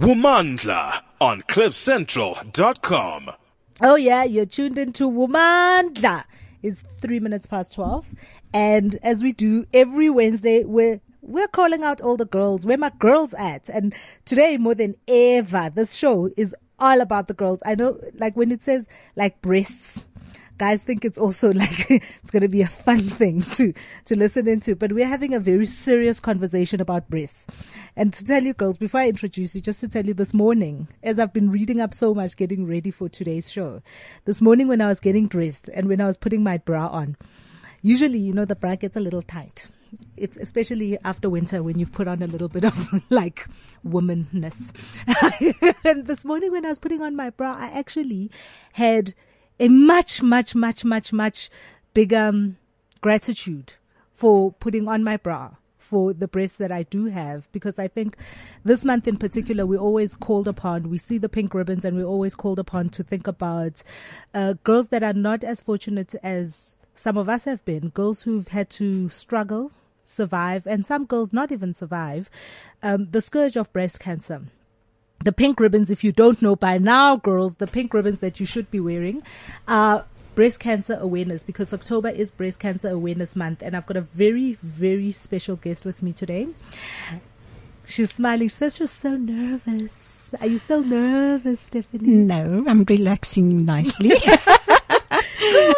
Womandla on cliffcentral.com. Oh yeah, you're tuned into Womandla. It's three minutes past 12. And as we do every Wednesday, we're we're calling out all the girls. Where my girls at? And today more than ever, this show is all about the girls. I know, like when it says like breasts, guys think it's also like it's going to be a fun thing to to listen into but we're having a very serious conversation about breasts and to tell you girls before i introduce you just to tell you this morning as i've been reading up so much getting ready for today's show this morning when i was getting dressed and when i was putting my bra on usually you know the bra gets a little tight if, especially after winter when you've put on a little bit of like womanness. and this morning when I was putting on my bra, I actually had a much, much, much, much, much bigger um, gratitude for putting on my bra for the breasts that I do have. Because I think this month in particular we're always called upon we see the pink ribbons and we're always called upon to think about uh, girls that are not as fortunate as some of us have been. Girls who've had to struggle survive and some girls not even survive um, the scourge of breast cancer the pink ribbons, if you don't know by now, girls, the pink ribbons that you should be wearing are breast cancer awareness because October is breast cancer awareness month and I've got a very, very special guest with me today. She's smiling. She says she's so nervous. Are you still nervous, Stephanie? No, I'm relaxing nicely.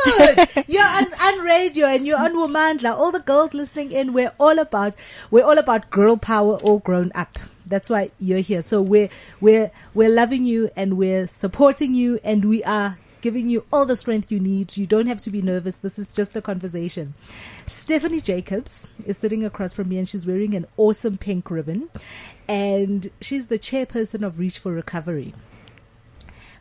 Good. You're on, on radio and you're on Womandla. All the girls listening in, we're all about, we're all about girl power all grown up. That's why you're here. So we're, we're, we're loving you and we're supporting you and we are giving you all the strength you need. You don't have to be nervous. This is just a conversation. Stephanie Jacobs is sitting across from me and she's wearing an awesome pink ribbon and she's the chairperson of Reach for Recovery.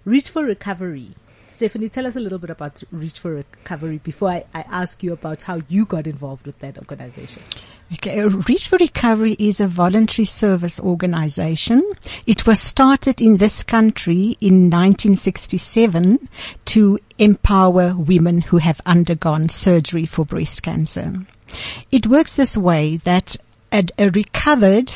Reach for Recovery Stephanie, tell us a little bit about Reach for Recovery before I, I ask you about how you got involved with that organization. Okay, uh, Reach for Recovery is a voluntary service organization. It was started in this country in 1967 to empower women who have undergone surgery for breast cancer. It works this way that a, a recovered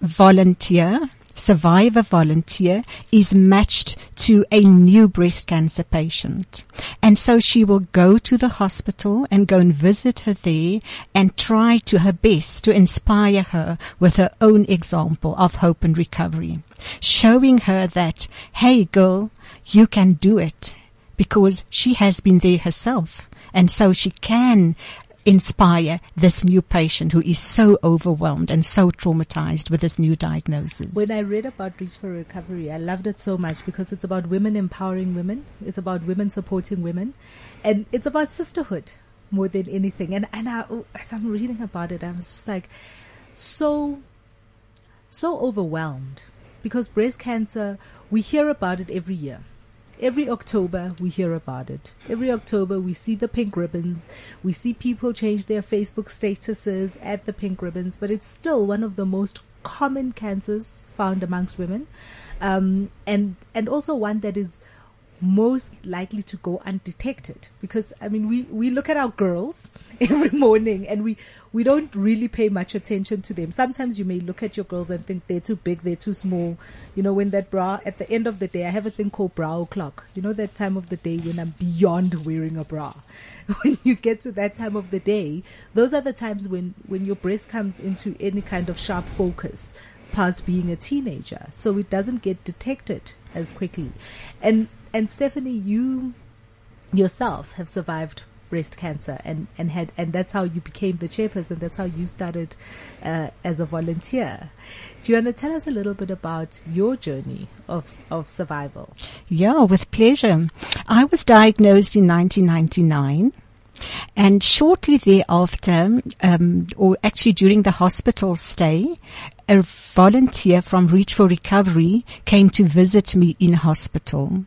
volunteer survivor volunteer is matched to a new breast cancer patient. And so she will go to the hospital and go and visit her there and try to her best to inspire her with her own example of hope and recovery, showing her that, hey girl, you can do it because she has been there herself. And so she can inspire this new patient who is so overwhelmed and so traumatized with this new diagnosis. When I read about Reach for Recovery, I loved it so much because it's about women empowering women. It's about women supporting women and it's about sisterhood more than anything. And, and I, as I'm reading about it, I was just like so, so overwhelmed because breast cancer, we hear about it every year every October we hear about it. Every October we see the pink ribbons. We see people change their Facebook statuses at the pink ribbons, but it's still one of the most common cancers found amongst women. Um, and, and also one that is most likely to go undetected because I mean we we look at our girls every morning and we we don't really pay much attention to them. Sometimes you may look at your girls and think they're too big, they're too small. You know, when that bra at the end of the day, I have a thing called bra o'clock. You know that time of the day when I'm beyond wearing a bra. When you get to that time of the day, those are the times when when your breast comes into any kind of sharp focus past being a teenager. So it doesn't get detected as quickly. And and Stephanie, you yourself have survived breast cancer and, and had and that's how you became the chairperson. That's how you started uh, as a volunteer. Do you want to tell us a little bit about your journey of of survival. Yeah with pleasure. I was diagnosed in 1999 and shortly thereafter, um, or actually during the hospital stay, a volunteer from Reach for Recovery came to visit me in hospital.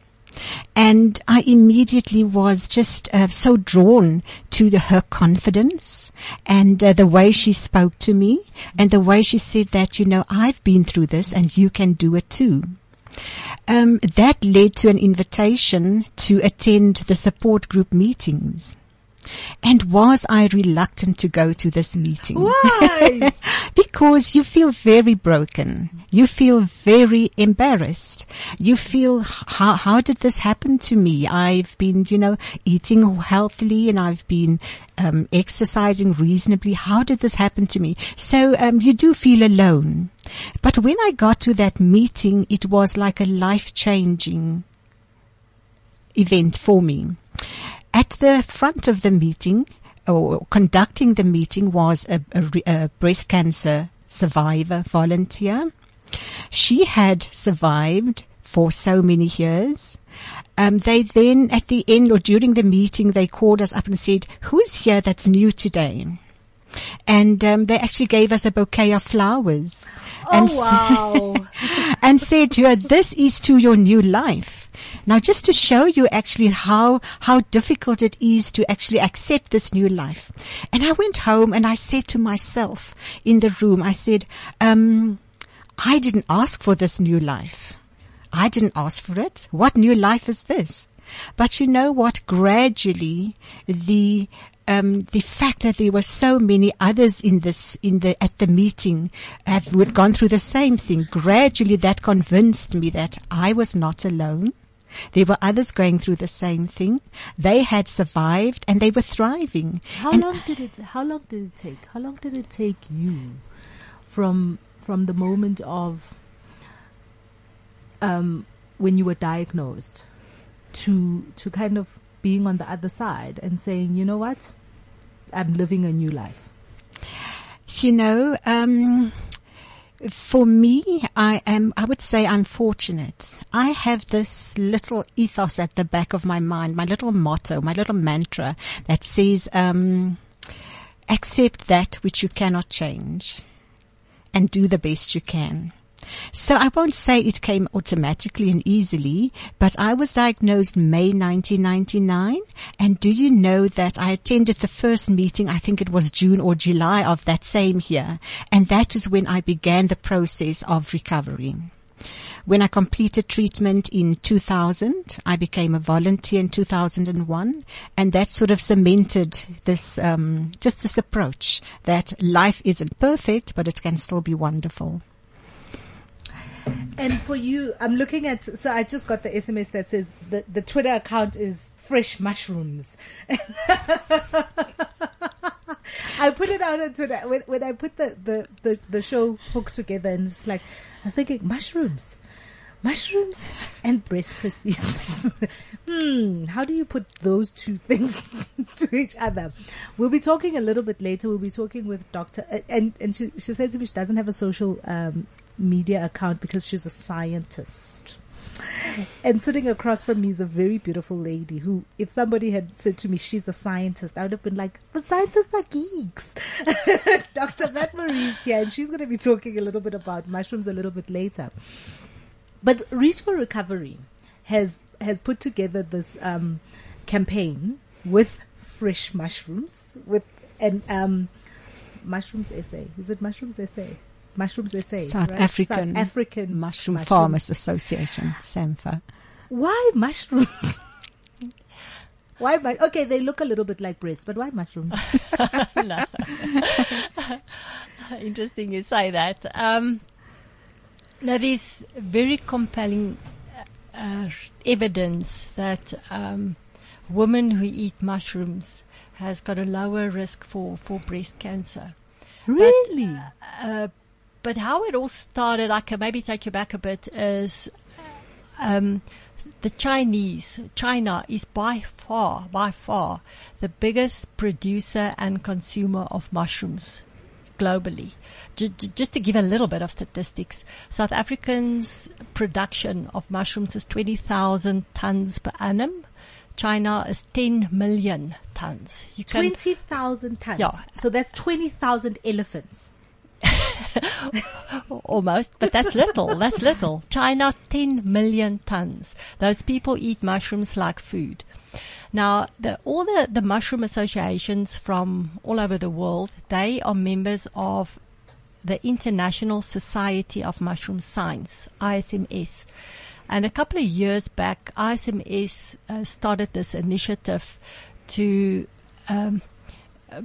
And I immediately was just uh, so drawn to the, her confidence and uh, the way she spoke to me and the way she said that, you know, I've been through this and you can do it too. Um, that led to an invitation to attend the support group meetings. And was I reluctant to go to this meeting? Why? because you feel very broken. You feel very embarrassed. You feel, how, how did this happen to me? I've been, you know, eating healthily and I've been, um, exercising reasonably. How did this happen to me? So, um, you do feel alone. But when I got to that meeting, it was like a life changing event for me. At the front of the meeting, or conducting the meeting was a, a, a breast cancer survivor volunteer. She had survived for so many years. Um, they then, at the end or during the meeting, they called us up and said, "Who's here that's new today?" And um, they actually gave us a bouquet of flowers, and, oh wow! and said to her, "This is to your new life." Now, just to show you actually how, how difficult it is to actually accept this new life. And I went home and I said to myself in the room, I said, um, I didn't ask for this new life. I didn't ask for it. What new life is this? But you know what? Gradually, the um, the fact that there were so many others in this in the at the meeting have had gone through the same thing. Gradually, that convinced me that I was not alone. There were others going through the same thing. They had survived and they were thriving. How And long did it? How long did it take? How long did it take you from from the moment of um, when you were diagnosed to to kind of being on the other side and saying, you know what, I'm living a new life. You know, um, for me, I am, I would say I'm fortunate. I have this little ethos at the back of my mind, my little motto, my little mantra that says, um, accept that which you cannot change and do the best you can. So I won't say it came automatically and easily, but I was diagnosed May 1999. And do you know that I attended the first meeting? I think it was June or July of that same year. And that is when I began the process of recovery. When I completed treatment in 2000, I became a volunteer in 2001, and that sort of cemented this, um, just this approach that life isn't perfect, but it can still be wonderful. And for you, I'm looking at. So I just got the SMS that says the the Twitter account is fresh mushrooms. I put it out on Twitter when when I put the the the, the show hook together, and it's like I was thinking mushrooms. Mushrooms and breast prosthesis. hmm. How do you put those two things to each other? We'll be talking a little bit later. We'll be talking with Doctor, and and she she said to me she doesn't have a social um, media account because she's a scientist. And sitting across from me is a very beautiful lady who, if somebody had said to me she's a scientist, I would have been like, but scientists are geeks. Dr. Matt Marie is here and she's going to be talking a little bit about mushrooms a little bit later. But Reach for Recovery has, has put together this, um, campaign with fresh mushrooms with, and, um, mushrooms SA. Is it mushrooms SA? Mushrooms SA. South right? African South African Mushroom mushrooms. Farmers Association, SAMFA. Why mushrooms? why mu- Okay, they look a little bit like breasts, but why mushrooms? Interesting you say that. Um, now, there's very compelling uh, evidence that um, women who eat mushrooms has got a lower risk for, for breast cancer. really? Uh, but how it all started, I can maybe take you back a bit, is um, the Chinese. China is by far, by far, the biggest producer and consumer of mushrooms globally. J- j- just to give a little bit of statistics, South Africans' production of mushrooms is 20,000 tons per annum. China is 10 million tons. 20,000 tons. Yeah. So that's 20,000 elephants. almost, but that's little. That's little. China, 10 million tons. Those people eat mushrooms like food. Now, the, all the, the mushroom associations from all over the world, they are members of the International Society of Mushroom Science, ISMS. And a couple of years back, ISMS uh, started this initiative to um,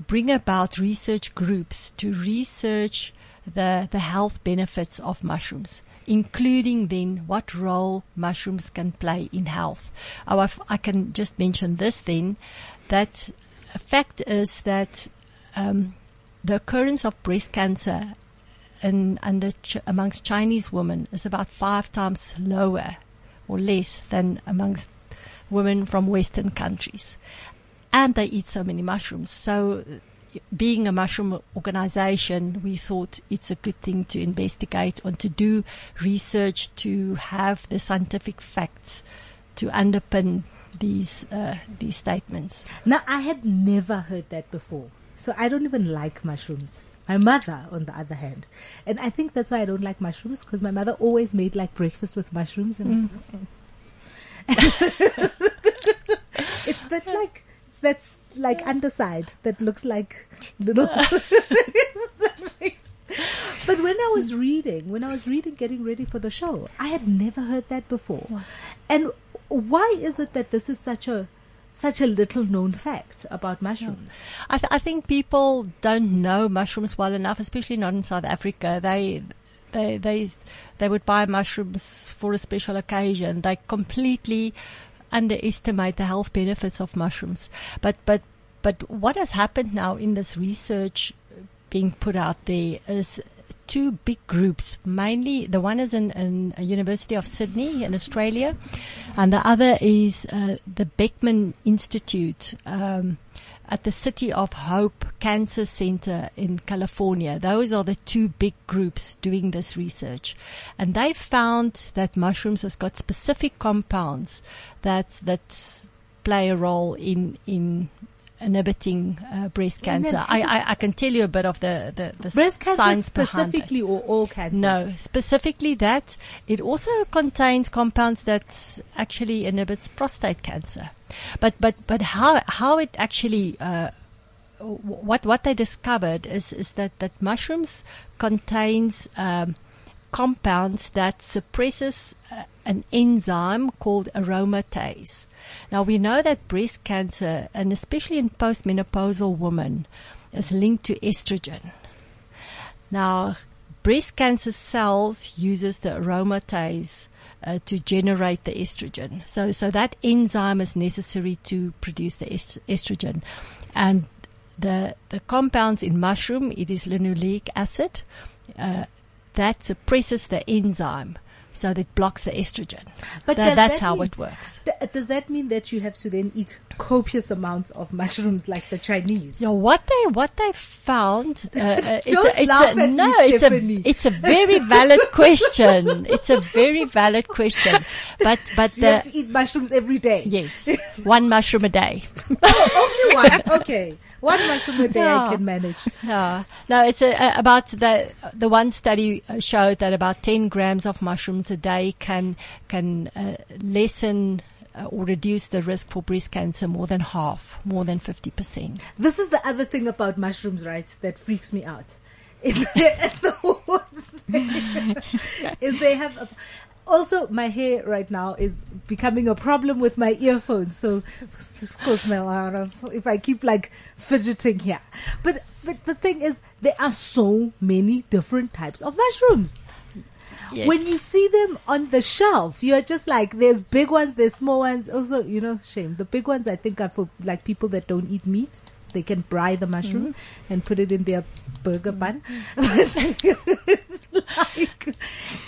bring about research groups to research the the health benefits of mushrooms, including then what role mushrooms can play in health. Oh, I've- can just mention this then, that a fact is that um, the occurrence of breast cancer in under ch- amongst Chinese women is about five times lower or less than amongst women from Western countries. And they eat so many mushrooms. So, being a mushroom organization, we thought it's a good thing to investigate and to do research to have the scientific facts to underpin these uh, these statements. Now, I had never heard that before. So I don't even like mushrooms. My mother, on the other hand, and I think that's why I don't like mushrooms because my mother always made like breakfast with mushrooms, and was it's that like it's that like underside that looks like little. but when I was reading, when I was reading, getting ready for the show, I had never heard that before. And why is it that this is such a such a little known fact about mushrooms? I, th- I think people don't know mushrooms well enough, especially not in South Africa. They, they, they, they would buy mushrooms for a special occasion. They completely underestimate the health benefits of mushrooms. But, but, but what has happened now in this research being put out there is two big groups. Mainly, the one is in, in a University of Sydney in Australia, and the other is uh, the Beckman Institute um, at the City of Hope Cancer Center in California. Those are the two big groups doing this research, and they found that mushrooms has got specific compounds that that play a role in in inhibiting uh, breast cancer. I, I, I can tell you a bit of the, the, the Breast cancer science behind it. specifically, or all cancers? No, specifically that. It also contains compounds that actually inhibits prostate cancer. But, but, but how, how it actually, uh, what, what they discovered is, is that, that mushrooms contains, um, compounds that suppresses uh, an enzyme called aromatase. Now we know that breast cancer, and especially in postmenopausal women, is linked to estrogen. Now, breast cancer cells uses the aromatase uh, to generate the estrogen. So, so that enzyme is necessary to produce the est- estrogen, and the the compounds in mushroom it is linoleic acid uh, that suppresses the enzyme, so that blocks the estrogen. But does that's that how mean- it works. Th- does that mean that you have to then eat copious amounts of mushrooms like the Chinese? Yeah, what they what they found. Uh, uh, it's Don't a, it's laugh a, at me, no, it's Stephanie. a it's a very valid question. It's a very valid question, but but You have the to eat mushrooms every day. yes, one mushroom a day. oh, Only one. Okay. One mushroom a day I can manage. Yeah. No, it's a, a- about the the one study uh, showed that about 10 grams of mushrooms a day can can uh, lessen uh, or reduce the risk for breast cancer more than half, more than 50%. This is the other thing about mushrooms, right? That freaks me out. Is the worst thing is they have a, also my hair right now is becoming a problem with my earphones. So excuse me, Laura, if I keep like fidgeting here. But but the thing is, there are so many different types of mushrooms. Yes. When you see them on the shelf, you're just like, there's big ones, there's small ones. Also, you know, shame. The big ones I think are for like people that don't eat meat. They can fry the mushroom Mm-hmm. and put it in their burger bun. it's like,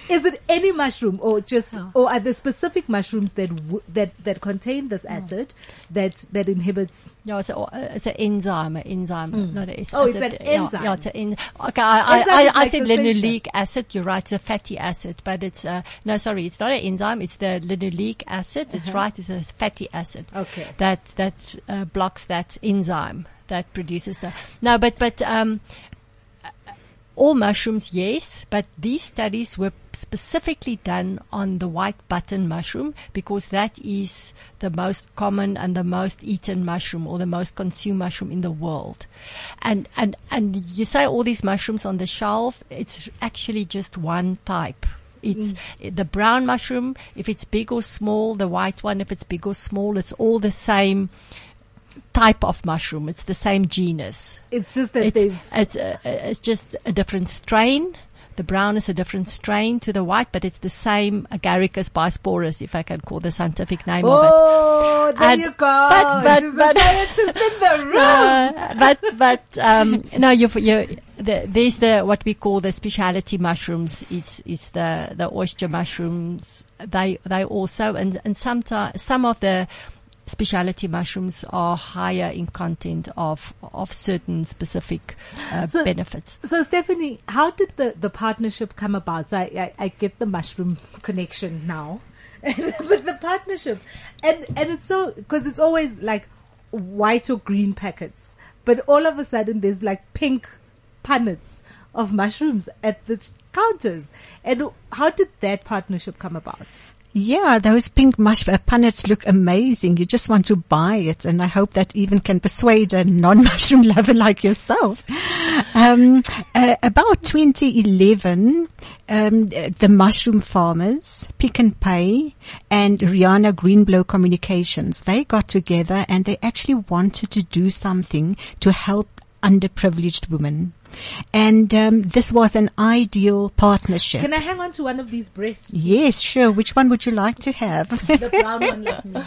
is it any mushroom or just, Oh. or are there specific mushrooms that w- that that contain this Oh. acid that that inhibits? Yeah, it's, a, it's an enzyme, an enzyme, not an acid. Oh, it's an yeah, enzyme. Yeah, it's an en- Okay, I, I, Enzyme I, I like said the same thing. linoleic acid. You're right, it's a fatty acid, but it's, uh, no, sorry, it's not an enzyme. It's the linoleic acid. It's Uh-huh. right, it's a fatty acid. Okay. That, that, uh, blocks that enzyme that produces that. no, but, but, um, all mushrooms, yes, but these studies were specifically done on the white button mushroom because that is the most common and the most eaten mushroom or the most consumed mushroom in the world. And, and, and you say all these mushrooms on the shelf, it's actually just one type. It's the brown mushroom, if it's big or small, the white one, if it's big or small, it's all the same type of mushroom. It's the same genus. It's just that It's it's uh, it's just a different strain. The brown is a different strain to the white, but it's the same Agaricus bisporus, if I can call the scientific name of it. Oh, there And- you go. but- but- She's but- a scientist in the room. Uh, but but um, no, you you the, there's the what we call the specialty mushrooms. Is is the the oyster mushrooms. They they also and and sometimes some of the specialty mushrooms are higher in content of of certain specific uh, So- benefits. So Stephanie, how did the, the partnership come about? So I, I, I get the mushroom connection now, but the partnership, and and it's so because it's always like white or green packets, but all of a sudden there's like pink punnets of mushrooms at the counters. And how did that partnership come about? Yeah, those pink mush uh, punnets look amazing. You just want to buy it, and I hope that even can persuade a non-mushroom lover like yourself. Um, uh, about 2011, um, the mushroom farmers, Pick n Pay, and Rihanna Greenblow Communications, they got together and they actually wanted to do something to help underprivileged women. And um, this was an ideal partnership. Can I hang on to one of these breasts? Yes, sure. Which one would you like to have? The brown one.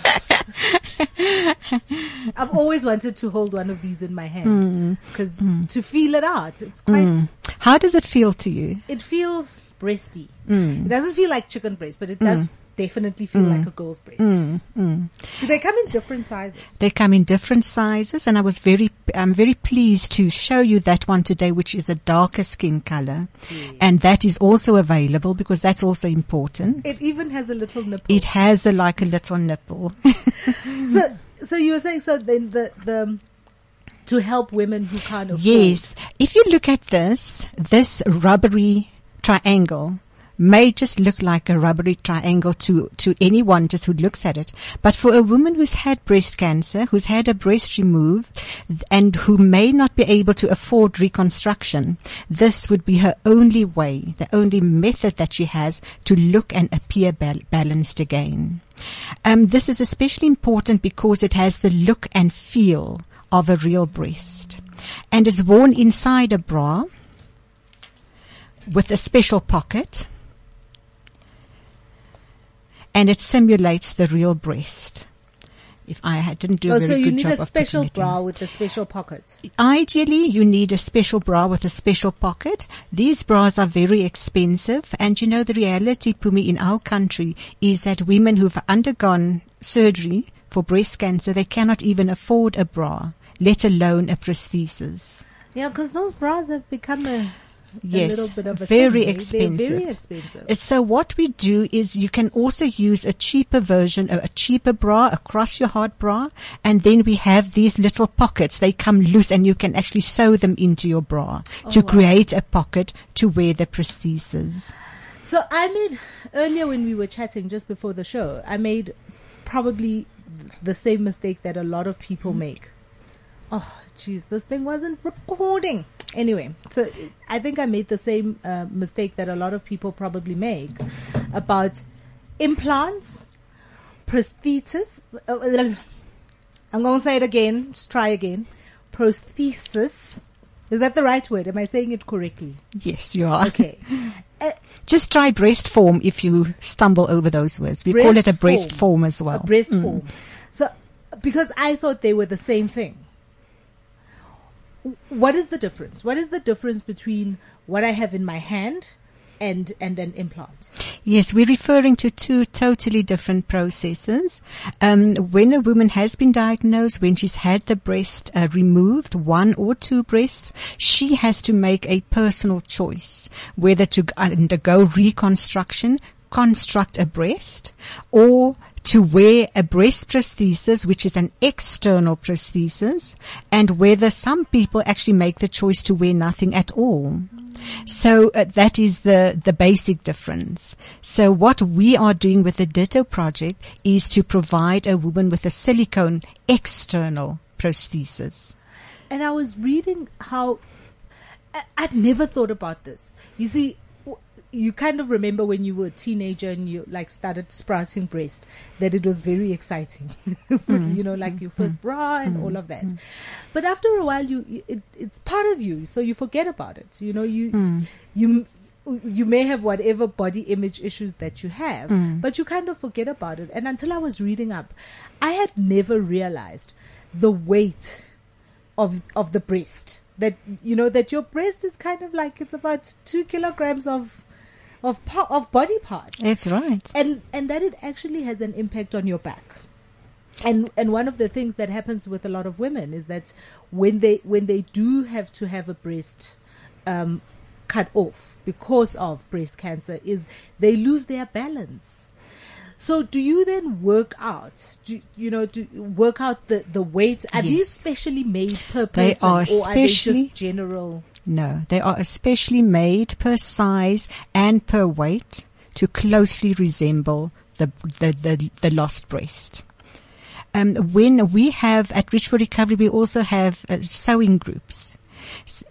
I've always wanted to hold one of these in my hand hmm. because hmm. to feel it out, it's hmm. quite. How does it feel to you? It feels breasty. It doesn't feel like chicken breast, but it does definitely feel like mm. a girl's breast. Mm, mm. Do they come in different sizes? They come in different sizes, and I was very, I'm very pleased to show you that one today, which is a darker skin color, and that is also available because that's also important. It even has a little nipple. It has a like a little nipple. so, so you were saying so then the the to help women who can't afford. Yes. If you look at this, this rubbery triangle may just look like a rubbery triangle to, to anyone just who looks at it. But for a woman who's had breast cancer, who's had a breast removed, and who may not be able to afford reconstruction, this would be her only way, the only method that she has to look and appear bal- balanced again. Um, this is especially important because it has the look and feel of a real breast. And it's worn inside a bra with a special pocket. And it simulates the real breast. If I didn't do a Oh, very so you good need job a of special putting it bra with a special pocket. Ideally, you need a special bra with a special pocket. These bras are very expensive. And you know, the reality, Pumi, in our country is that women who've undergone surgery for breast cancer, they cannot even afford a bra, let alone a prosthesis. Yeah, because those bras have become a, a Yes, little bit of a very. Expensive. Very expensive. So what we do is you can also use a cheaper version, a a cheaper bra, a cross your heart bra, and then we have these little pockets. They come loose and you can actually sew them into your bra oh, to create a pocket to wear the prosthesis. So I made earlier when we were chatting just before the show, I made probably the same mistake that a lot of people mm-hmm. make. Oh, jeez, this thing wasn't recording. Anyway, so I think I made the same uh, mistake that a lot of people probably make about implants, prosthesis. I'm going to say it again. Just try again. Prosthesis. Is that the right word? Am I saying it correctly? Yes, you are. Okay. Uh, Just try breast form if you stumble over those words. We call it a breast form. form as well. a breast form. So, because I thought they were the same thing. What is the difference? What is the difference between what I have in my hand and and an implant? Yes, we're referring to two totally different processes. Um, when a woman has been diagnosed, when she's had the breast uh, removed, one or two breasts, she has to make a personal choice whether to undergo reconstruction, construct a breast, or to wear a breast prosthesis, which is an external prosthesis, and whether some people actually make the choice to wear nothing at all. So uh, that is the, the basic difference. So what we are doing with the Ditto project is to provide a woman with a silicone external prosthesis. And I was reading how I'd never thought about this. You see, you kind of remember when you were a teenager and you like started sprouting breast that it was very exciting, mm-hmm. you know, like your mm-hmm. first bra and mm-hmm. all of that. But after a while, you it, it's part of you, so you forget about it. You know, you mm. you you may have whatever body image issues that you have, mm. but you kind of forget about it. And until I was reading up, I had never realized the weight of of the breast. That you know that your breast is kind of like it's about two kilograms of of of body parts, That's right. and and that it actually has an impact on your back. And and one of the things that happens with a lot of women is that when they when they do have to have a breast um, cut off because of breast cancer, is they lose their balance. So do you then work out? Do you know? Do work out the the weight? Are these specially made per They are or are they specially- just general? No, they are especially made per size and per weight to closely resemble the the the, the lost breast. Um, when we have at Reach for Recovery, we also have uh, sewing groups.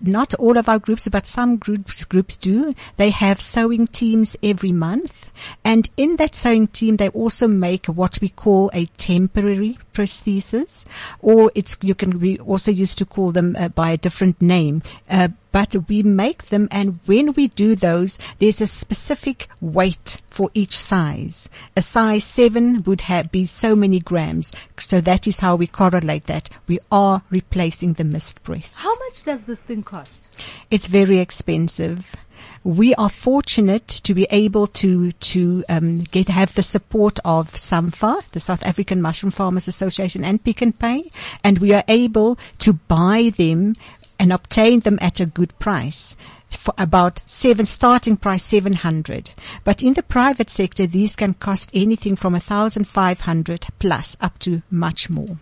Not all of our groups, but some groups groups do. They have sewing teams every month, and in that sewing team, they also make what we call a temporary prosthesis, or it's you can we also used to call them uh, by a different name. Uh, but we make them and when we do those, there's a specific weight for each size. A size seven would have be so many grams. So that is how we correlate that. We are replacing the missed breast. How much does this thing cost? It's very expensive. We are fortunate to be able to to um, get have the support of SAMFA, the South African Mushroom Farmers Association, and Pick n Pay, and we are able to buy them and obtain them at a good price. For about seven, starting price 700. But in the private sector, these can cost anything from 1,500 plus up to much more.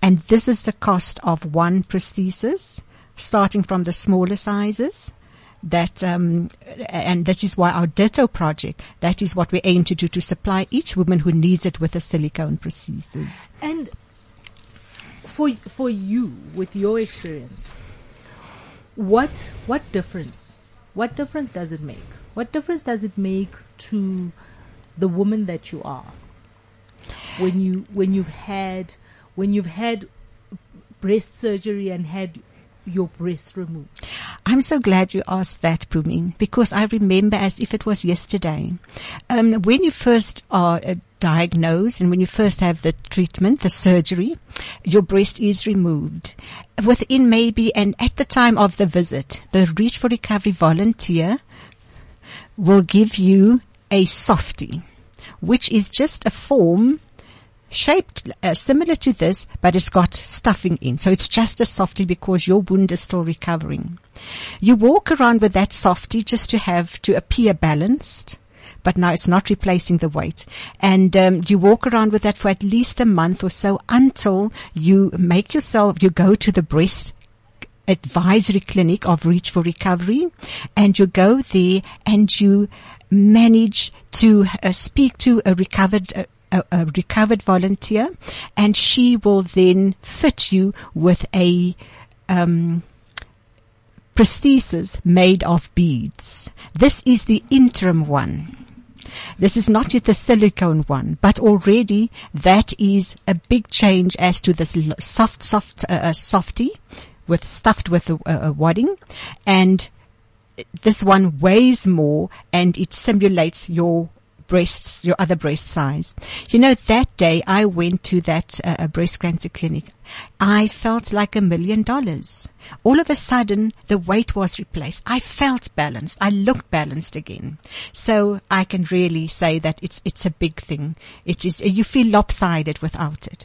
And this is the cost of one prosthesis, starting from the smaller sizes. That um, and that is why our Ditto project. That is what we aim to do to supply each woman who needs it with a silicone prosthesis. And for for you, with your experience, what what difference? What difference does it make? What difference does it make to the woman that you are when you when you've had when you've had breast surgery and had your breast removed? I'm so glad you asked that, Pumi, because I remember as if it was yesterday. Um, when you first are uh, diagnosed and when you first have the treatment, the surgery, your breast is removed. Within maybe, and at the time of the visit, the Reach for Recovery volunteer will give you a softie, which is just a form shaped uh, similar to this, but it's got stuffing in. So it's just a softie because your wound is still recovering. You walk around with that softie just to have to appear balanced. But now it's not replacing the weight. And um, you walk around with that for at least a month or so until you make yourself, you go to the breast advisory clinic of Reach for Recovery and you go there and you manage to uh, speak to a recovered uh, a, a recovered volunteer and she will then fit you with a um, prosthesis made of beads. This is the interim one. This is not yet the silicone one, but already that is a big change as to this soft, soft, uh, uh, softy with stuffed with a, a, a wadding and this one weighs more and it simulates your breasts, your other breast size. You know, that day I went to that uh, breast cancer clinic. I felt like a million dollars. All of a sudden, the weight was replaced. I felt balanced. I looked balanced again. So I can really say that it's, it's a big thing. It is, you feel lopsided without it.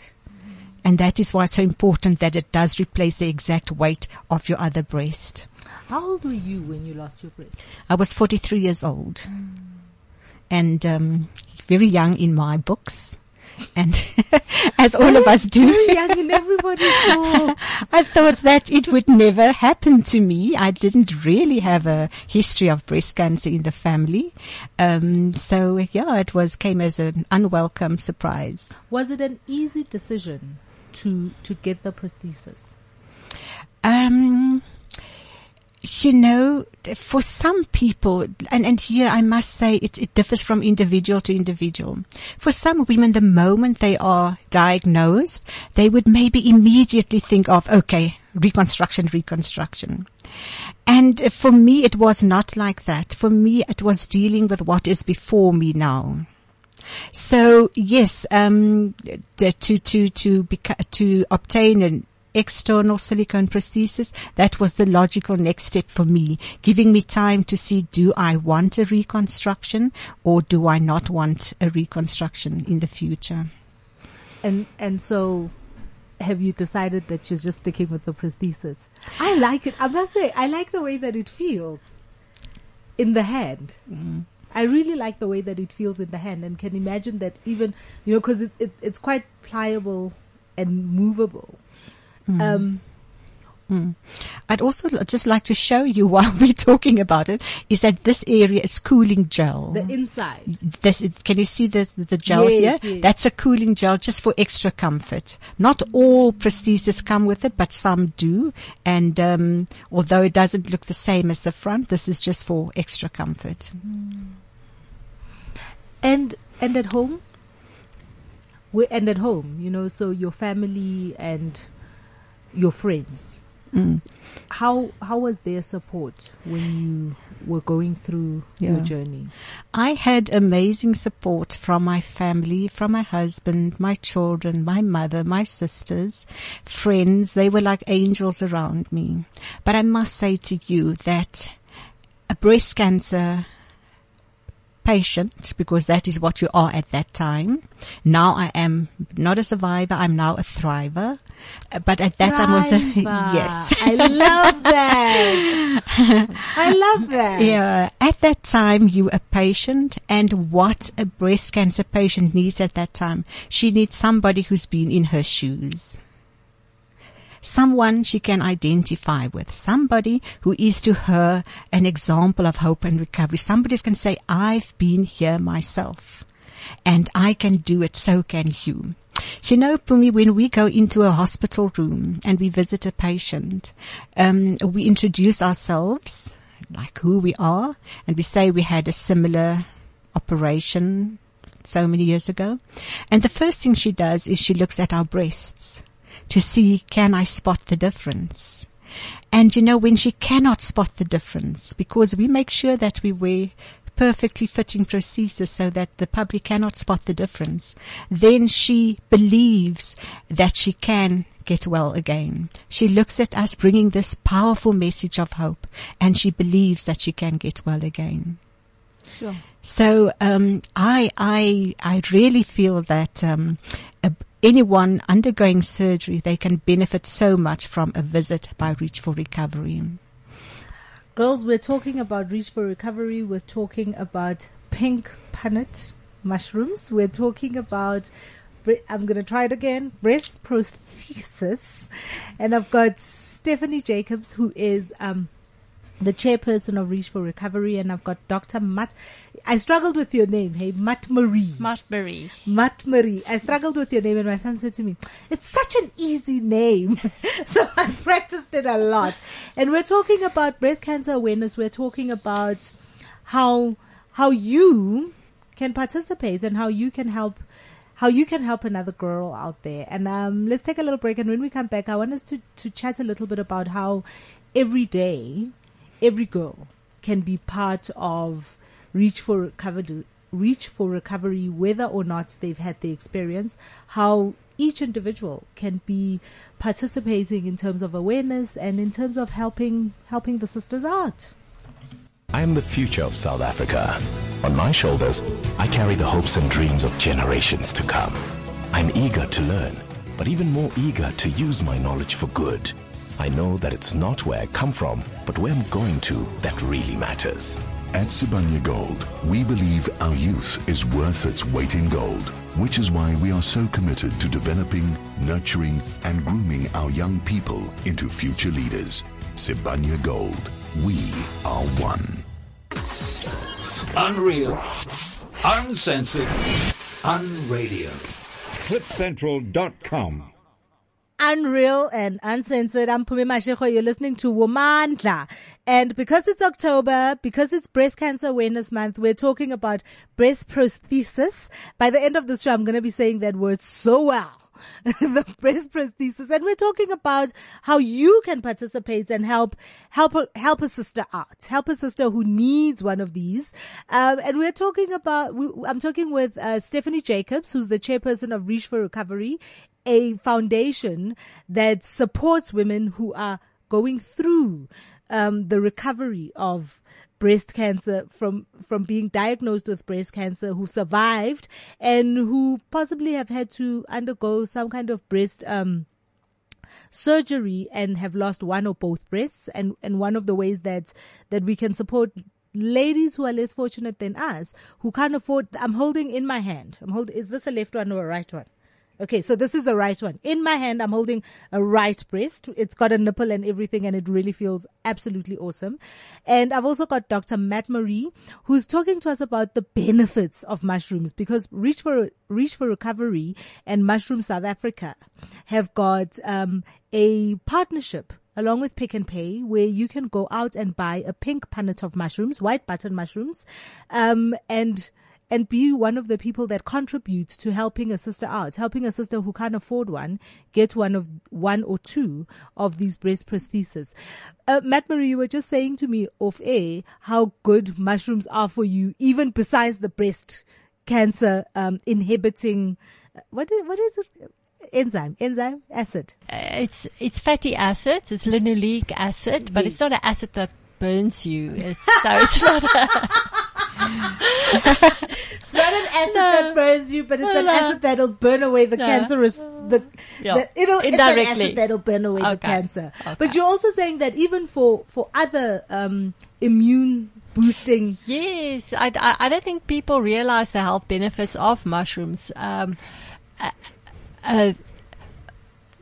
And that is why it's so important that it does replace the exact weight of your other breast. How old were you when you lost your breast? I was 43 years old and um, very young in my books. And as all of us do, Very young in everybody's. I thought that it would never happen to me. I didn't really have a history of breast cancer in the family. Um, so yeah, it was, came as an unwelcome surprise. Was it an easy decision to to get the prosthesis? Um, you know, for some people, and, and here I must say it, it differs from individual to individual. For some women, the moment they are diagnosed, they would maybe immediately think of, okay, reconstruction, reconstruction. And for me, it was not like that. For me, it was dealing with what is before me now. So yes, um, to to to beca- to obtain an external silicone prosthesis, that was the logical next step for me, giving me time to see do I want a reconstruction or do I not want a reconstruction in the future. And and so have you decided that you're just sticking with the prosthesis? I like it. I must say, I like the way that it feels in the hand. Mm-hmm. I really like the way that it feels in the hand and can imagine that even, you know, cause it, it, it's quite pliable and movable. Um, I'd also just like to show you while we're talking about it is that this area is cooling gel. the inside. this is, can you see the the gel Yes, here? yes. That's a cooling gel just for extra comfort. Not all prostheses come with it, but some do. And um, although it doesn't look the same as the front, this is just for extra comfort. and and at home we and at home you know so your family and your friends Mm. how how was their support when you were going through your journey I had amazing support from my family, from my husband, my children, my mother, my sisters, friends. They were like angels around me. But I must say to you that a breast cancer patient, because that is what you are at that time. Now I am not a survivor, I'm now a thriver. But at that time was a, yes. i love that i love that Yeah, at that time you a patient and what a breast cancer patient needs at that time. She needs somebody who's been in her shoes. Someone she can identify with. Somebody who is to her an example of hope and recovery. Somebody can say, I've been here myself and I can do it. So can you. You know, Pumi, when we go into a hospital room and we visit a patient, um, we introduce ourselves, like who we are, and we say we had a similar operation so many years ago. And the first thing she does is she looks at our breasts to see, can I spot the difference? And you know, when she cannot spot the difference, because we make sure that we wear perfectly fitting prosthesis so that the public cannot spot the difference, then she believes that she can get well again. She looks at us bringing this powerful message of hope and she believes that she can get well again. sure So um, I I I really feel that um, uh, anyone undergoing surgery they can benefit so much from a visit by Reach for Recovery. Girls, we're talking about Reach for Recovery. We're talking about pink punnet mushrooms. We're talking about I'm going to try it again, breast prosthesis. And I've got Stephanie Jacobs, who is, um, the chairperson of Reach for Recovery, and I've got Dr. Matt. I struggled with your name, hey, Matt Marie. Matt Marie. Matt Marie. I struggled with your name, and my son said to me, It's such an easy name. so I practiced it a lot. And we're talking about breast cancer awareness. We're talking about how, how you can participate and how you can help. How you can help another girl out there. And um, let's take a little break. And when we come back, I want us to, to chat a little bit about how every day, every girl can be part of reach for recovery reach for recovery whether or not they've had the experience how each individual can be participating in terms of awareness and in terms of helping helping the sisters out I am the future of South Africa. On my shoulders, I carry the hopes and dreams of generations to come. I'm eager to learn, but even more eager to use my knowledge for good. I know that it's not where I come from, but where I'm going to that really matters. At Sibanye Gold, we believe our youth is worth its weight in gold, which is why we are so committed to developing, nurturing, and grooming our young people into future leaders. Sibanye Gold, we are one. Unreal, uncensored, unradio. CliffCentral.com. unreal and uncensored. I'm Pumi Mashiko. You're listening to Womandla. And because it's October, because it's Breast Cancer Awareness Month, we're talking about breast prosthesis. By the end of the show, I'm going to be saying that word so well. the breast prosthesis. And we're talking about how you can participate and help, help, help a sister out, help a sister who needs one of these. Um, and we're talking about, we, I'm talking with uh, Stephanie Jacobs, who's the chairperson of Reach for Recovery, a foundation that supports women who are going through um, the recovery of breast cancer from from being diagnosed with breast cancer who survived and who possibly have had to undergo some kind of breast um, surgery and have lost one or both breasts. And and one of the ways that that we can support ladies who are less fortunate than us who can't afford I'm holding in my hand. I'm holding is this a left one or a right one Okay, so this is the right one. In my hand, I'm holding a right breast. It's got a nipple and everything, and it really feels absolutely awesome. And I've also got Dr. Matt Marie, who's talking to us about the benefits of mushrooms because Reach for Reach for Recovery and Mushroom South Africa have got um, a partnership along with Pick n Pay, where you can go out and buy a pink punnet of mushrooms, white button mushrooms, um, and and be one of the people that contribute to helping a sister out, helping a sister who can't afford one get one of one or two of these breast prostheses. Uh, Matt Marie, you were just saying to me off air how good mushrooms are for you, even besides the breast cancer um, inhibiting. Uh, what is, what is it? enzyme, enzyme, acid. Uh, it's it's fatty acids. It's linoleic acid, but it's not an acid that burns you. It's, so it's not. A, It's not an acid that burns you, but it's an No. acid that'll burn away the No. cancerous, the, Yeah. the it'll, it's an Indirectly. acid that'll burn away the cancer. Okay. But you're also saying that even for, for other, um, immune boosting, yes, I, I, I don't think people realize the health benefits of mushrooms. Um, uh, uh,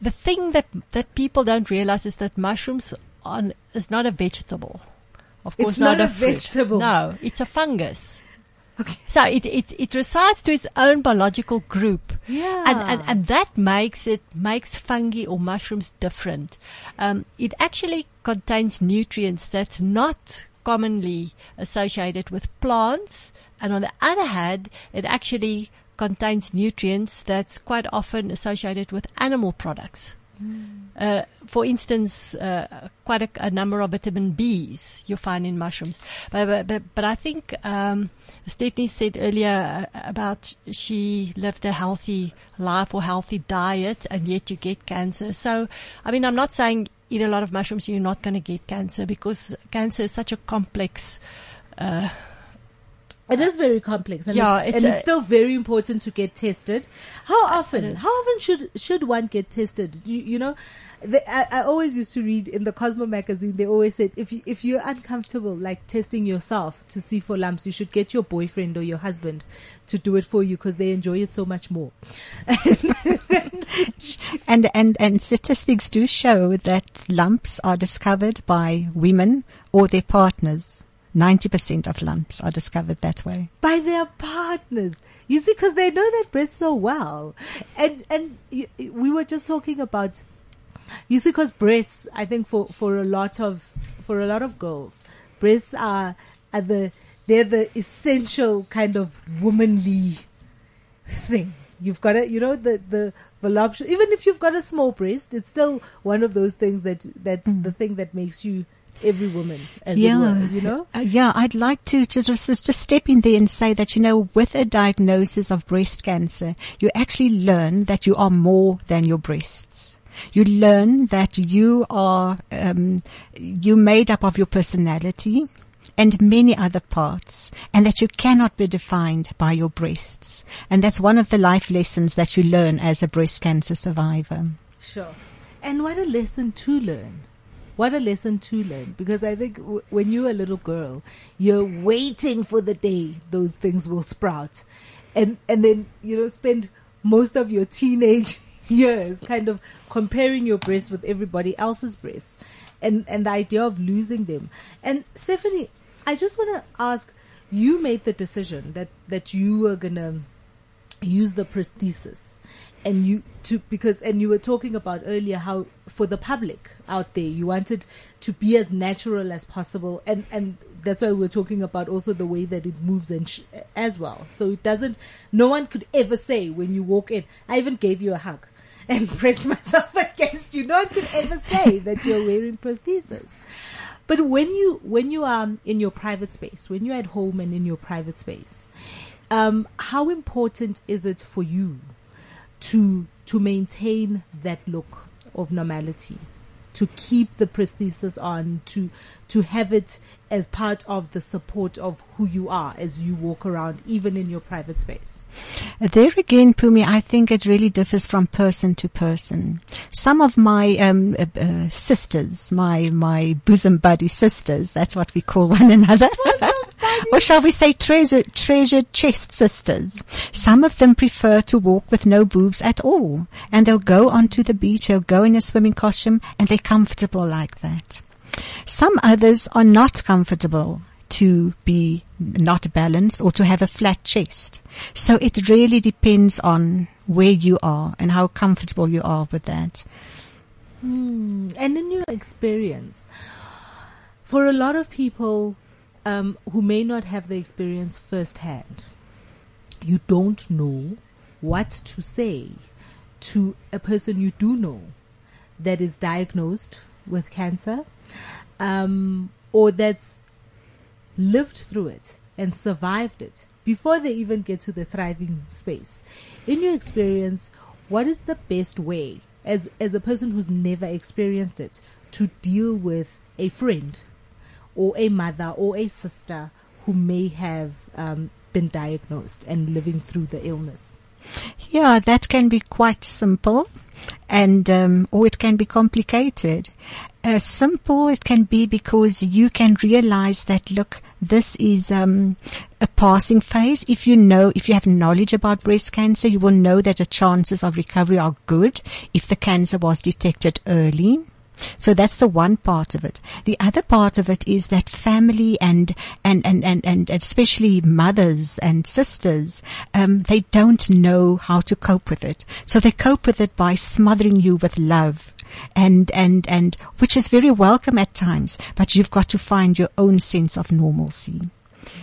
the thing that that people don't realize is that mushrooms on is not a vegetable. Of It's course, not a fruit. vegetable. No, it's a fungus. Okay. So it, it it recites to its own biological group. Yeah. And, and and that makes it makes fungi or mushrooms different. Um, it actually contains nutrients that's not commonly associated with plants, and on the other hand, it actually contains nutrients that's quite often associated with animal products. Uh, for instance, uh, quite a, a number of vitamin Bs you find in mushrooms. But, but, but, I think, um, Stephanie said earlier uh, about she lived a healthy life or healthy diet and yet you get cancer. So, I mean, I'm not saying eat a lot of mushrooms, you're not going to get cancer because cancer is such a complex, uh, it is very complex. And Yeah, it's, it's and a- it's still very important to get tested. How often? How often should should one get tested? You, you know, the, I, I always used to read in the Cosmo magazine. They always said if you if you're uncomfortable like testing yourself to see for lumps, you should get your boyfriend or your husband to do it for you because they enjoy it so much more. And, and, and statistics do show that lumps are discovered by women or their partners. 90% of lumps are discovered that way. by their partners. You see, because they know that breast so well, and and we were just talking about. You see, because breasts, I think for for a lot of for a lot of girls, breasts are are the they're the essential kind of womanly thing. You've got to, you know, the the voluptuous. Even if you've got a small breast, it's still one of those things that that's mm. the thing that makes you every woman, as it were. You know. Uh, yeah, I'd like to just, just just step in there and say that you know, with a diagnosis of breast cancer, you actually learn that you are more than your breasts. You learn that you are um, you made up of your personality and many other parts, and that you cannot be defined by your breasts. And that's one of the life lessons that you learn as a breast cancer survivor. Sure. And what a lesson to learn. What a lesson to learn. Because I think w- when you're a little girl, you're waiting for the day those things will sprout. And, and then, you know, spend most of your teenage years kind of comparing your breasts with everybody else's breasts and, and the idea of losing them. And Stephanie, I just want to ask, you made the decision that, that you were gonna use the prosthesis. And you to because and you were talking about earlier how for the public out there you wanted to be as natural as possible. And and that's why we we're talking about also the way that it moves and sh- as well. So it doesn't no one could ever say when you walk in i even gave you a hug and pressed myself against you. No one could ever say that you're wearing prosthesis. But when you when you are in your private space when you're at home and in your private space um, how important is it for you to to maintain that look of normality, to keep the prosthesis on, to to have it as part of the support of who you are as you walk around, even in your private space. There again, Pumi, I think it really differs from person to person. Some of my um, uh, uh, sisters, my my bosom buddy sisters, that's what we call one another. Or shall we say treasure, treasured chest sisters. Some of them prefer to walk with no boobs at all. And they'll go onto the beach, they'll go in a swimming costume and they're comfortable like that. Some others are not comfortable to be not balanced or to have a flat chest. So it really depends on where you are and how comfortable you are with that. Hmm. And in your experience, for a lot of people um, who may not have the experience firsthand, you don't know what to say to a person you do know that is diagnosed with cancer um, or that's lived through it and survived it before they even get to the thriving space. In your experience, what is the best way, as as a person who's never experienced it, to deal with a friend or a mother or a sister who may have um, been diagnosed and living through the illness? Yeah, that can be quite simple and um, or it can be complicated. Uh, simple it can be because you can realize that look, this is um, a passing phase. If you know, if you have knowledge about breast cancer, you will know that the chances of recovery are good if the cancer was detected early. So that's the one part of it. The other part of it is that family and and and and, and especially mothers and sisters, um, they don't know how to cope with it. So they cope with it by smothering you with love. And, and, and, which is very welcome at times, but you've got to find your own sense of normalcy.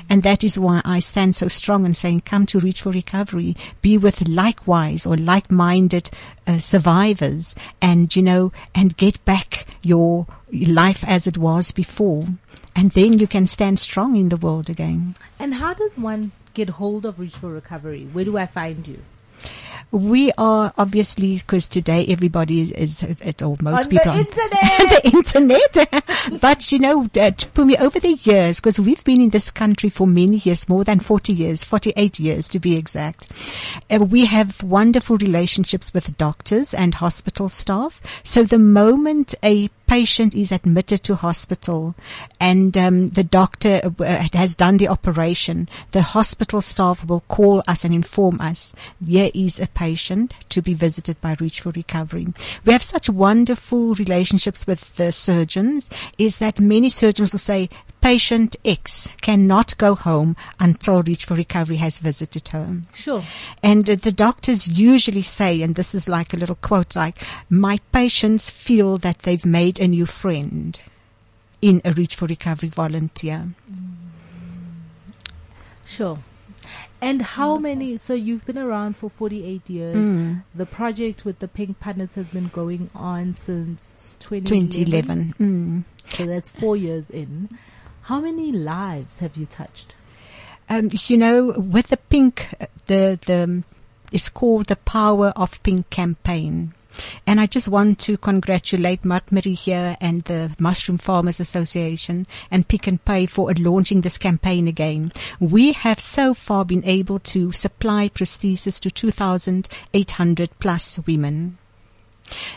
And that is why I stand so strong in saying, come to Reach for Recovery, be with likewise or like-minded uh, survivors and, you know, and get back your life as it was before. And then you can stand strong in the world again. And how does one get hold of Reach for Recovery? Where do I find you? We are obviously because today everybody is at or most On people the on internet. the internet. but you know, uh, me over the years, because we've been in this country for many years, more than 40 years, 48 years to be exact. Uh, we have wonderful relationships with doctors and hospital staff. So the moment a patient is admitted to hospital and um, the doctor uh, has done the operation, the hospital staff will call us and inform us, here is a patient to be visited by Reach for Recovery. We have such wonderful relationships with the surgeons is that many surgeons will say, patient X cannot go home until Reach for Recovery has visited her. Sure. And uh, the doctors usually say, and this is like a little quote, like, my patients feel that they've made a new friend in a Reach for Recovery volunteer. Sure. And how many? So you've been around for 48 years. Mm. The project with the Pink Punnets has been going on since 2011. 2011. Mm. So that's four years in. How many lives have you touched? Um, you know, with the pink, the, the, it's called the Power of Pink campaign. And I just want to congratulate Marie here and the Mushroom Farmers Association and Pick n Pay for launching this campaign again. We have so far been able to supply prosthesis to 2,800 plus women.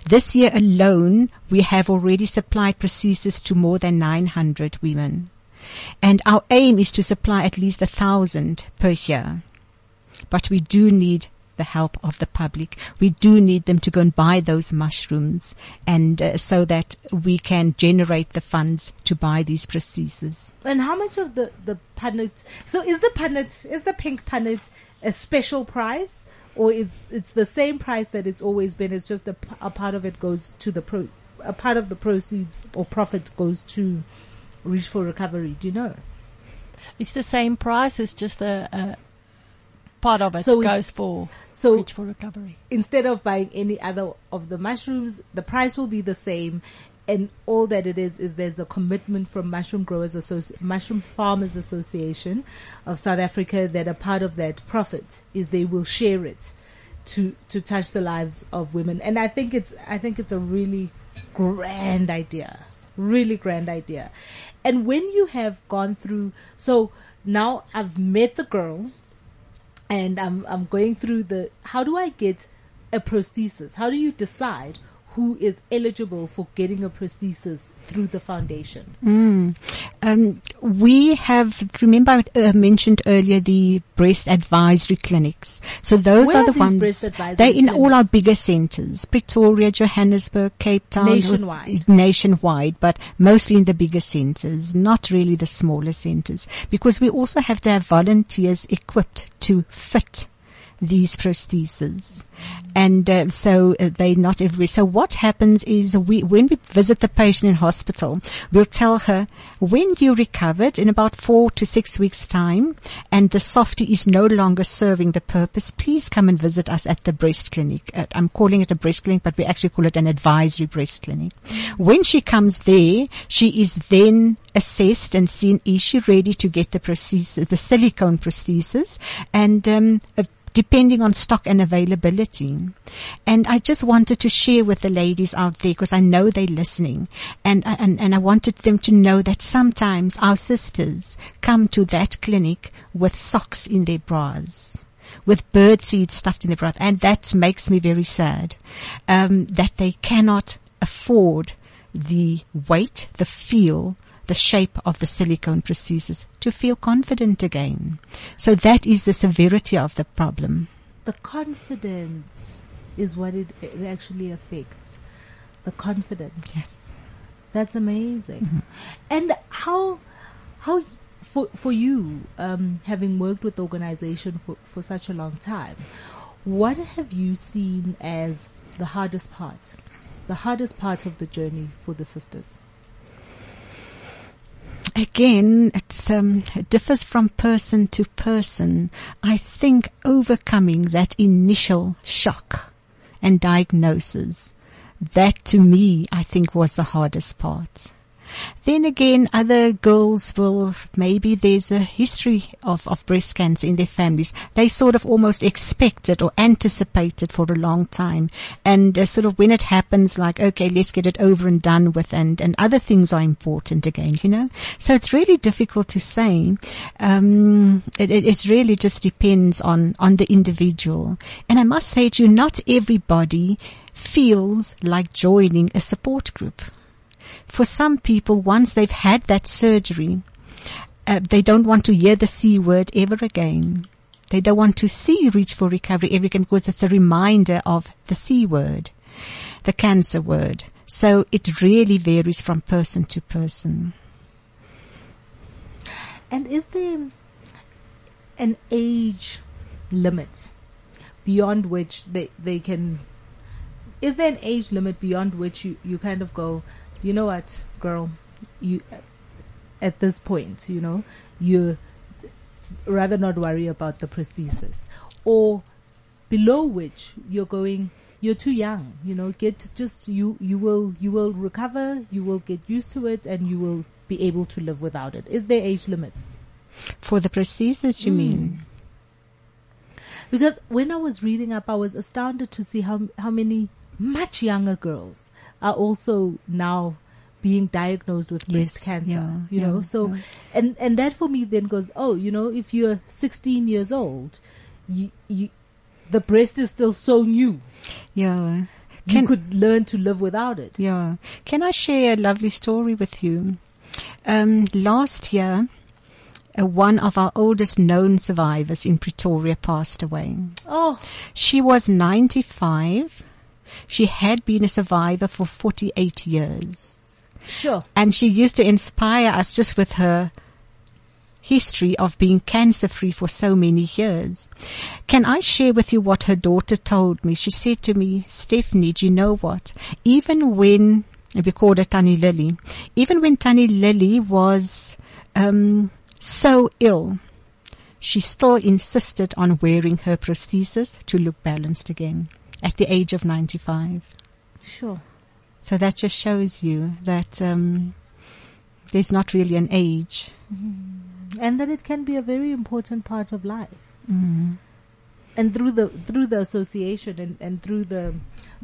This year alone, we have already supplied prosthesis to more than 900 women. And our aim is to supply at least a thousand per year. But we do need the help of the public. We do need them to go and buy those mushrooms and uh, so that we can generate the funds to buy these prostheses. And how much of the, the punnet, so is the punnet, is the pink punnet a special price? Or it's, it's the same price that it's always been, it's just a, a part of it goes to the pro, a part of the proceeds or profit goes to Reach for Recovery, do you know? It's the same price. It's just a, a part of it So goes for So Reach for Recovery. instead of buying any other of the mushrooms, the price will be the same. And all that it is, is there's a commitment from Mushroom Growers Associ- Mushroom Farmers Association of South Africa that a part of that profit is they will share it to, to touch the lives of women. And I think it's, I think it's a really grand idea. Really grand idea. And when you have gone through, so now I've met the girl, and I'm I'm going through the how do I get a prosthesis? How do you decide who is eligible for getting a prosthesis through the foundation? Um, we have, remember I uh, mentioned earlier the breast advisory clinics. So those Where are the ones, breast advisory they're in all our bigger centers, Pretoria, Johannesburg, Cape Town. Nationwide. Nationwide, but mostly in the bigger centers, not really the smaller centers, because we also have to have volunteers equipped to fit these prostheses. And uh, so uh, they not everywhere. So what happens is we, when we visit the patient in hospital, we'll tell her when you recovered in about four to six weeks time and the softy is no longer serving the purpose, please come and visit us at the breast clinic. Uh, I'm calling it a breast clinic, but we actually call it an advisory breast clinic. When she comes there, she is then assessed and seen is she ready to get the prosthesis, the silicone prosthesis and um, depending on stock and availability. And I just wanted to share with the ladies out there because I know they're listening and, and, and I wanted them to know that sometimes our sisters come to that clinic with socks in their bras. With bird seed stuffed in their bras, and that makes me very sad. Um, that they cannot afford the weight, the feel, the shape of the silicone prosthesis to feel confident again. So that is the severity of the problem. The confidence is what it, it actually affects. The confidence. Yes. That's amazing. And how how for for you um, having worked with the organization for for such a long time, what have you seen as the hardest part? The hardest part of the journey for the sisters. Again, um, it differs from person to person. I think overcoming that initial shock and diagnosis, that to me, I think was the hardest part. Then again, other girls will, maybe there's a history of, of breast cancer in their families. They sort of almost expect it or anticipate it for a long time. And uh, sort of when it happens, like, okay, let's get it over and done with and, and other things are important again, you know? So it's really difficult to say. Um, it, it, it really just depends on, on the individual. And I must say to you, not everybody feels like joining a support group for some people, once they've had that surgery, uh, they don't want to hear the C word ever again. They don't want to see Reach for Recovery ever again because it's a reminder of the C word, the cancer word. So it really varies from person to person. And is there an age limit beyond which they, they can, is there an age limit beyond which you, you kind of go, you know what, girl, you, at this point, you know, you rather not worry about the prosthesis or below which you're going, you're too young, you know, get just, you, you will, you will recover, you will get used to it and you will be able to live without it. Is there age limits? For the prosthesis, you hmm. mean? Because when I was reading up, I was astounded to see how how many much younger girls are also now being diagnosed with breast cancer. yeah, you know, so yeah. and and that for me then goes, oh, you know, if you're 16 years old, you you the breast is still so new. Yeah. You Can- could learn to live without it. Yeah. Can I share a lovely story with you? Um, last year, uh, one of our oldest known survivors in Pretoria passed away. Oh, She was 95. She had been a survivor for 48 years. sure. And she used to inspire us just with her history of being cancer free for so many years. Can I share with you what her daughter told me? She said to me, Stephanie, do you know what? Even when, we called her Tani Lily, even when Tani Lily was, um, so ill, she still insisted on wearing her prosthesis to look balanced again at the age of 95. Sure. So that just shows you that um, there's not really an age. and that it can be a very important part of life. And through the through the association and, and through the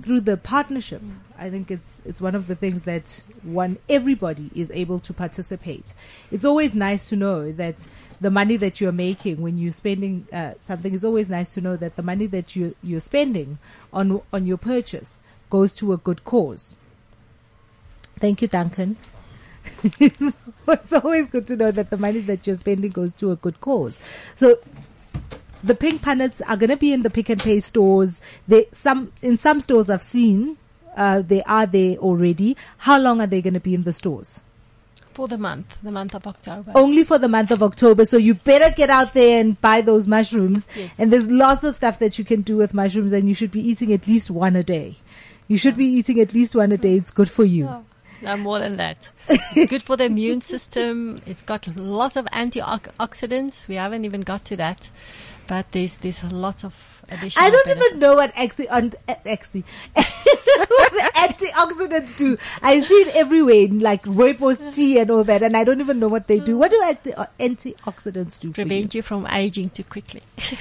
through the partnership, I think it's it's one of the things that one everybody is able to participate. It's always nice to know that the money that you're making when you're spending uh, something is always nice to know that the money that you you're spending on on your purchase goes to a good cause. Thank you, Duncan. it's always good to know that the money that you're spending goes to a good cause. So the pink punnets are going to be in the Pick n Pay stores. They some in some stores I've seen uh, they are there already. How long are they going to be in the stores? For the month, the month of October. Only for the month of October. So you better get out there and buy those mushrooms. Yes. And there's lots of stuff that you can do with mushrooms, and you should be eating at least one a day. You should be eating at least one a day. It's good for you. Oh, No, more than that. Good for the immune system. It's got lots of antioxidants. We haven't even got to that, but there's there's lots of additional. I don't benefits. even know what uh, axi- uh, on, uh, the antioxidants do. I see it everywhere, in like rooibos tea and all that, and I don't even know what they do. What do mm. anti- uh, antioxidants do for you? prevent you from aging too quickly.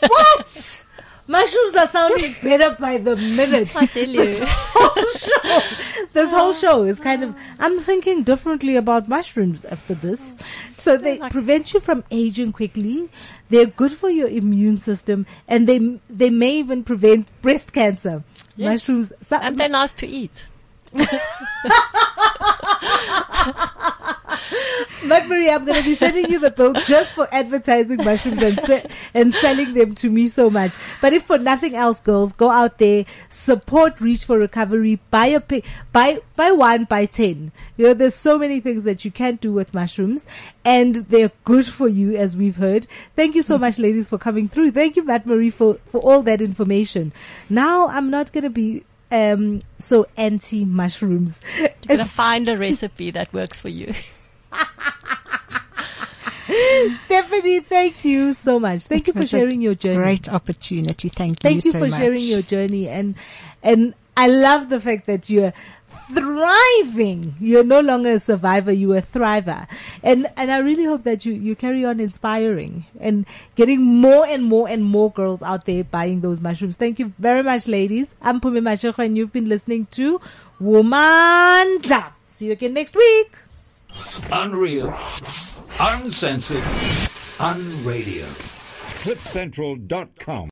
What? Mushrooms are sounding better by the minute. I tell you. This whole show, whole show is kind of. I'm thinking differently about mushrooms after this. So they prevent you from aging quickly. They're good for your immune system, and they they may even prevent breast cancer. Yes. Mushrooms. So, and they're nice to eat. But Maria, I'm going to be sending you the bill just for advertising mushrooms and se- and selling them to me so much. But if for nothing else, girls, go out there, support Reach for Recovery, buy a buy buy one, buy ten. You know, there's so many things that you can do with mushrooms, and they're good for you, as we've heard. Thank you so much, ladies, for coming through. Thank you, Matt Marie, for for all that information. Now, I'm not going to be um so anti mushrooms. You're gonna find a recipe that works for you. Stephanie, thank you so much. Thank It you for sharing your journey. Great opportunity. Thank you. Thank you so for much. sharing your journey and and I love the fact that you're thriving. You're no longer a survivor, you're a thriver. And and I really hope that you you carry on inspiring and getting more and more and more girls out there buying those mushrooms. Thank you very much ladies. I'm Pumi Mashoko and you've been listening to Woman See you again next week. Unreal. Uncensored. Unradio. CliffCentral.com.